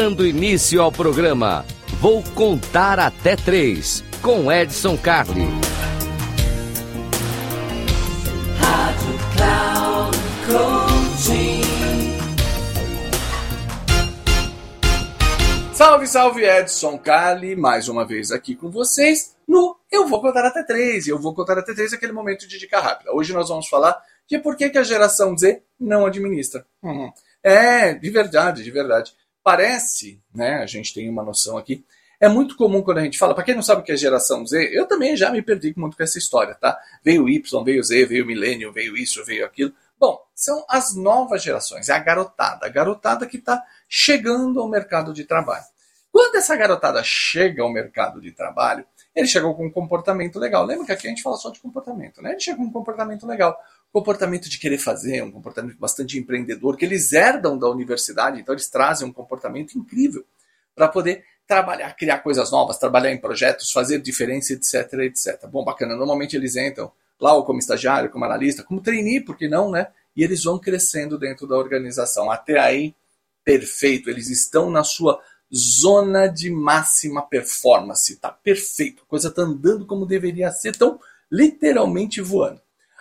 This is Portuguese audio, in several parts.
Dando início ao programa, vou contar até três com Edson Carli. Salve, salve Edson Carli, mais uma vez aqui com vocês no Eu Vou Contar Até Três. E eu vou contar até três aquele momento de dica rápida. Hoje nós vamos falar de por que, que a geração Z não administra. Uhum. É, de verdade, de verdade. Parece, né, a gente tem uma noção aqui, é muito comum quando a gente fala, para quem não sabe o que é geração Z, eu também já me perdi muito com essa história, tá? Veio Y, veio Z, veio milênio, veio isso, veio aquilo. Bom, são as novas gerações, é a garotada, a garotada que está chegando ao mercado de trabalho. Quando essa garotada chega ao mercado de trabalho, eles chegam com um comportamento legal. Lembra que aqui a gente fala só de comportamento, né? Eles chegam com um comportamento legal comportamento de querer fazer, um comportamento bastante empreendedor, que eles herdam da universidade, então eles trazem um comportamento incrível para poder trabalhar, criar coisas novas, trabalhar em projetos, fazer diferença, etc, etc. Bom, bacana, normalmente eles entram lá ou como estagiário, como analista, como trainee, por que não, né? E eles vão crescendo dentro da organização. Até aí, perfeito, eles estão na sua zona de máxima performance, tá perfeito, a coisa está andando como deveria ser, estão literalmente voando.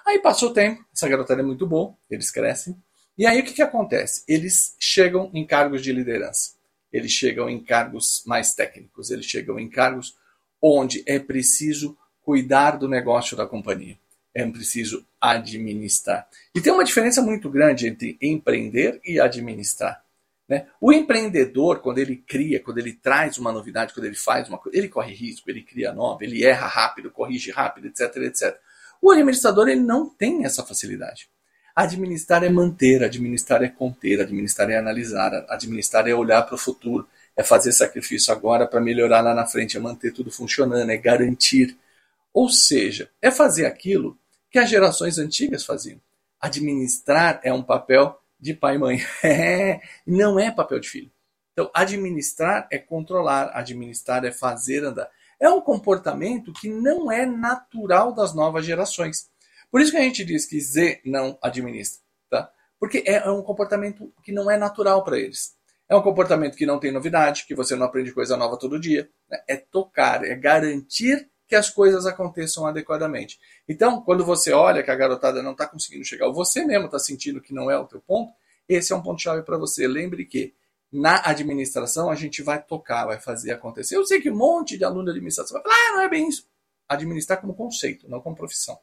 Aí passou o tempo, essa garotada é muito boa, eles crescem. E aí o que, que acontece? Eles chegam em cargos de liderança, eles chegam em cargos mais técnicos, eles chegam em cargos onde é preciso cuidar do negócio da companhia, é preciso administrar. E tem uma diferença muito grande entre empreender e administrar. Né? O empreendedor, quando ele cria, quando ele traz uma novidade, quando ele faz uma coisa, ele corre risco, ele cria nova, ele erra rápido, corrige rápido, etc, etc. O administrador ele não tem essa facilidade. Administrar é manter, administrar é conter, administrar é analisar, administrar é olhar para o futuro, é fazer sacrifício agora para melhorar lá na frente, é manter tudo funcionando, é garantir. Ou seja, é fazer aquilo que as gerações antigas faziam. Administrar é um papel de pai e mãe. Não é papel de filho. Então, administrar é controlar, administrar é fazer andar é um comportamento que não é natural das novas gerações. Por isso que a gente diz que Z não administra, tá? Porque é, é um comportamento que não é natural para eles. É um comportamento que não tem novidade, que você não aprende coisa nova todo dia. Né? É tocar, é garantir que as coisas aconteçam adequadamente. Então, quando você olha que a garotada não está conseguindo chegar, ou você mesmo está sentindo que não é o teu ponto, esse é um ponto-chave para você. Lembre que na administração a gente vai tocar, vai fazer acontecer. Eu sei que um monte de aluno de administração vai falar, ah, não é bem isso. Administrar como conceito, não como profissão.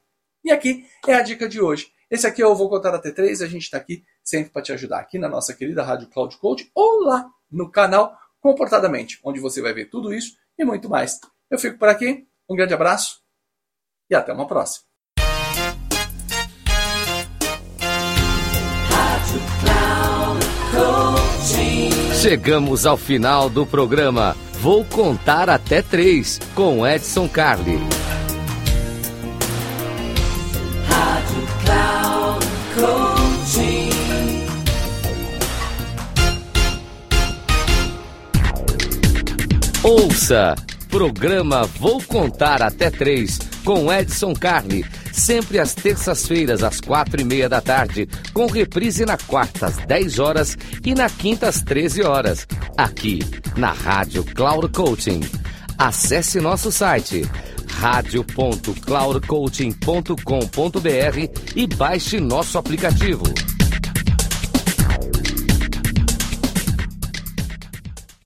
E aqui é a dica de hoje. Esse aqui eu vou contar até três, a gente está aqui sempre para te ajudar, aqui na nossa querida Rádio Cloud Coach ou lá no canal Comportadamente, onde você vai ver tudo isso e muito mais. Eu fico por aqui, um grande abraço e até uma próxima. Chegamos ao final do programa. Vou contar até três com Edson Carli. Ouça! Programa Vou Contar Até Três com Edson Carli sempre às terças-feiras, às quatro e meia da tarde, com reprise na quarta, às 10 horas e na quinta, às 13 horas, aqui na Rádio Cloud Coaching. Acesse nosso site radio.cloudcoaching.com.br e baixe nosso aplicativo.